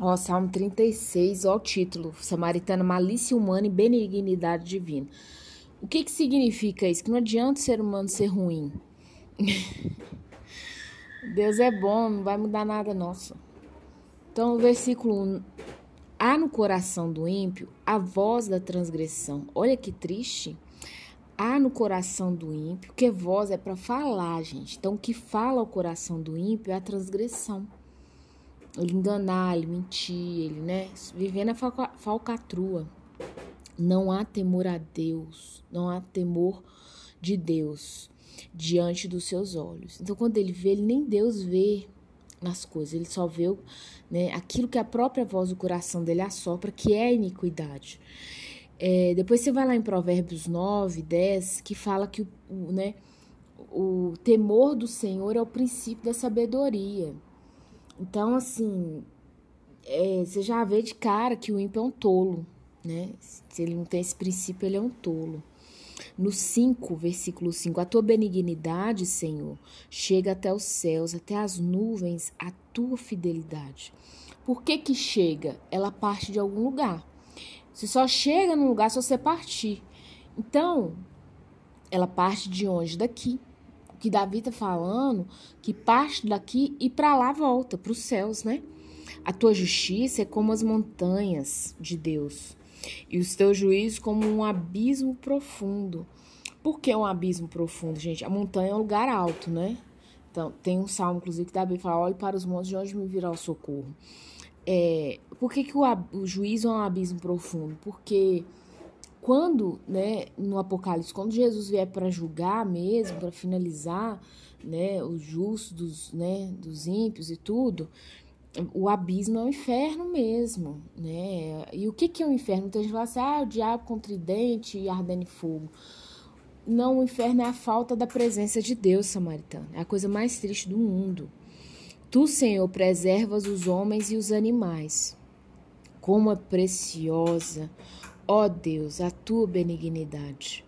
Ó, Salmo 36, ó o título, Samaritana, malícia humana e benignidade divina. O que que significa isso? Que não adianta o ser humano ser ruim. Deus é bom, não vai mudar nada nosso. Então, o versículo 1, há no coração do ímpio a voz da transgressão. Olha que triste. Há no coração do ímpio, porque voz é para falar, gente. Então, o que fala o coração do ímpio é a transgressão ele enganar, ele mentir, ele, né, viver na falcatrua. Não há temor a Deus, não há temor de Deus diante dos seus olhos. Então, quando ele vê, ele nem Deus vê nas coisas, ele só vê né, aquilo que a própria voz do coração dele assopra, que é a iniquidade. É, depois você vai lá em Provérbios 9, 10, que fala que o, né, o temor do Senhor é o princípio da sabedoria. Então, assim, é, você já vê de cara que o ímpio é um tolo, né? Se ele não tem esse princípio, ele é um tolo. No 5, versículo 5, a tua benignidade, Senhor, chega até os céus, até as nuvens, a tua fidelidade. Por que que chega? Ela parte de algum lugar. Você só chega num lugar se você partir. Então, ela parte de onde? Daqui que Davi está falando, que parte daqui e para lá volta, para os céus, né? A tua justiça é como as montanhas de Deus, e os teus juízos como um abismo profundo. Por que um abismo profundo, gente? A montanha é um lugar alto, né? Então, tem um salmo, inclusive, que Davi fala: olhe para os montes de onde me virá o socorro. É, por que, que o, o juízo é um abismo profundo? Porque quando, né, no Apocalipse, quando Jesus vier para julgar mesmo, para finalizar, né, os justos, né, dos ímpios e tudo, o abismo é o inferno mesmo, né? E o que que é o inferno? Então a gente fala assim, ah, o diabo com tridente e ardendo fogo. Não, o inferno é a falta da presença de Deus, samaritano. É a coisa mais triste do mundo. Tu, Senhor, preservas os homens e os animais. Como é preciosa ó Deus, a tua benignidade.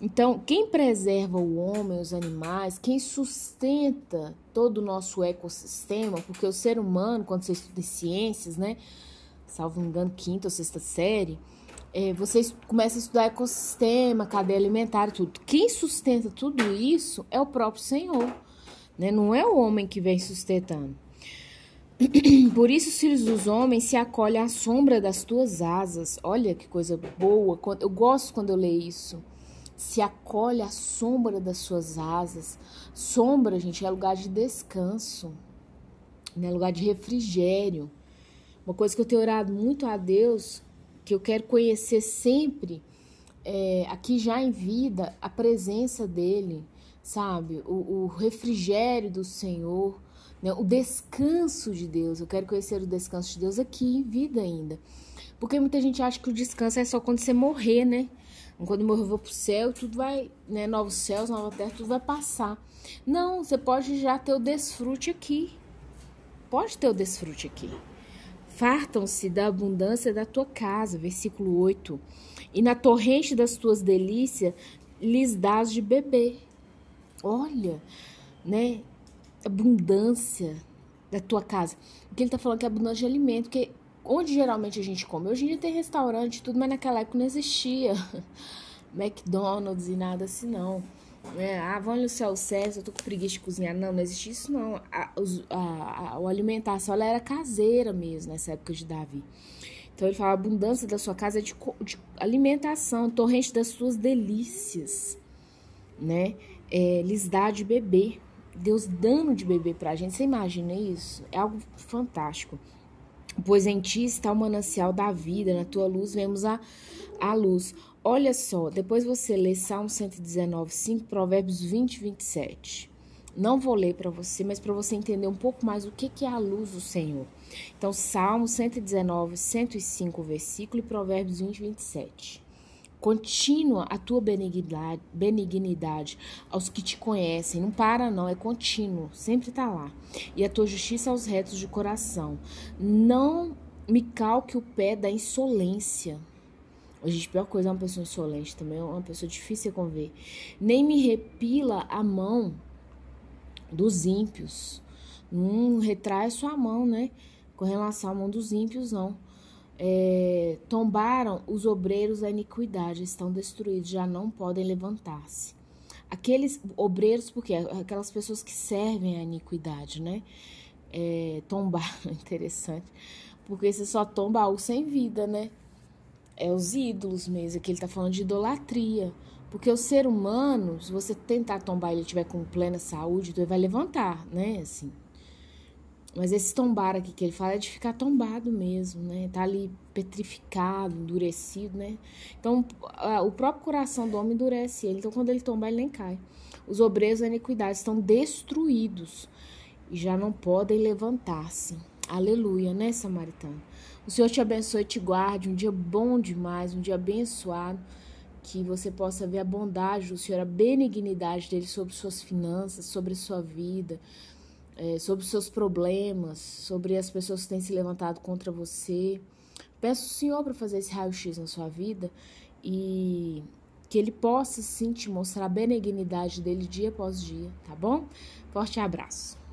Então, quem preserva o homem, os animais, quem sustenta todo o nosso ecossistema, porque o ser humano, quando você estuda ciências, né, salvo engano, quinta ou sexta série, é, vocês começam a estudar ecossistema, cadeia alimentar tudo. Quem sustenta tudo isso é o próprio Senhor, né? Não é o homem que vem sustentando. Por isso os filhos dos homens se acolhem à sombra das tuas asas. Olha que coisa boa. Eu gosto quando eu leio isso. Se acolhe à sombra das suas asas. Sombra, gente, é lugar de descanso. Né? Lugar de refrigério. Uma coisa que eu tenho orado muito a Deus, que eu quero conhecer sempre, é, aqui já em vida, a presença dele, sabe? O, o refrigério do Senhor né? O descanso de Deus. Eu quero conhecer o descanso de Deus aqui em vida ainda. Porque muita gente acha que o descanso é só quando você morrer, né? Quando morrer, eu vou pro céu, tudo vai, né? Novos céus, nova terra, tudo vai passar. Não, você pode já ter o desfrute aqui. Pode ter o desfrute aqui. Fartam-se da abundância da tua casa, versículo 8. E na torrente das tuas delícias lhes dás de beber. Olha, né? Abundância da tua casa. Porque ele tá falando que é abundância de alimento, porque onde geralmente a gente come? Hoje em dia tem restaurante e tudo, mas naquela época não existia McDonald's e nada assim, não. É, ah, vamos no céu certo, eu tô com preguiça de cozinhar. Não, não existia isso, não. A, a, a, a alimentação ela era caseira mesmo nessa época de Davi. Então ele fala: a abundância da sua casa é de, de alimentação, torrente das suas delícias, né? É, lhes dá de beber. Deus dando de beber para a gente. Você imagina isso? É algo fantástico. Pois em ti está o manancial da vida, na tua luz vemos a, a luz. Olha só, depois você lê Salmo 119, 5, Provérbios 20, 27. Não vou ler para você, mas para você entender um pouco mais o que, que é a luz do Senhor. Então, Salmo 119, 105, versículo e Provérbios 20, 27 contínua a tua benignidade, benignidade aos que te conhecem. Não para, não, é contínuo, sempre está lá. E a tua justiça aos retos de coração. Não me calque o pé da insolência. A gente, pior coisa é uma pessoa insolente também, é uma pessoa difícil de conver. Nem me repila a mão dos ímpios. Hum, retrai sua mão, né? Com relação ao mundo dos ímpios, não. É, tombaram os obreiros da iniquidade, estão destruídos, já não podem levantar-se. Aqueles obreiros, porque aquelas pessoas que servem a iniquidade, né? É, tombaram, interessante, porque você só tomba algo sem vida, né? É os ídolos mesmo, que ele está falando de idolatria. Porque o ser humano, se você tentar tombar e ele estiver com plena saúde, então ele vai levantar, né? Assim. Mas esse tombar aqui que ele fala é de ficar tombado mesmo, né? Tá ali petrificado, endurecido, né? Então, o próprio coração do homem endurece ele. Então, quando ele tombar, ele nem cai. Os obreiros da iniquidade estão destruídos e já não podem levantar-se. Aleluia, né, samaritano? O Senhor te abençoe e te guarde. Um dia bom demais, um dia abençoado. Que você possa ver a bondade do Senhor, a benignidade dele sobre suas finanças, sobre sua vida, é, sobre os seus problemas, sobre as pessoas que têm se levantado contra você. Peço ao Senhor para fazer esse raio-x na sua vida e que Ele possa sim te mostrar a benignidade dele dia após dia, tá bom? Forte abraço.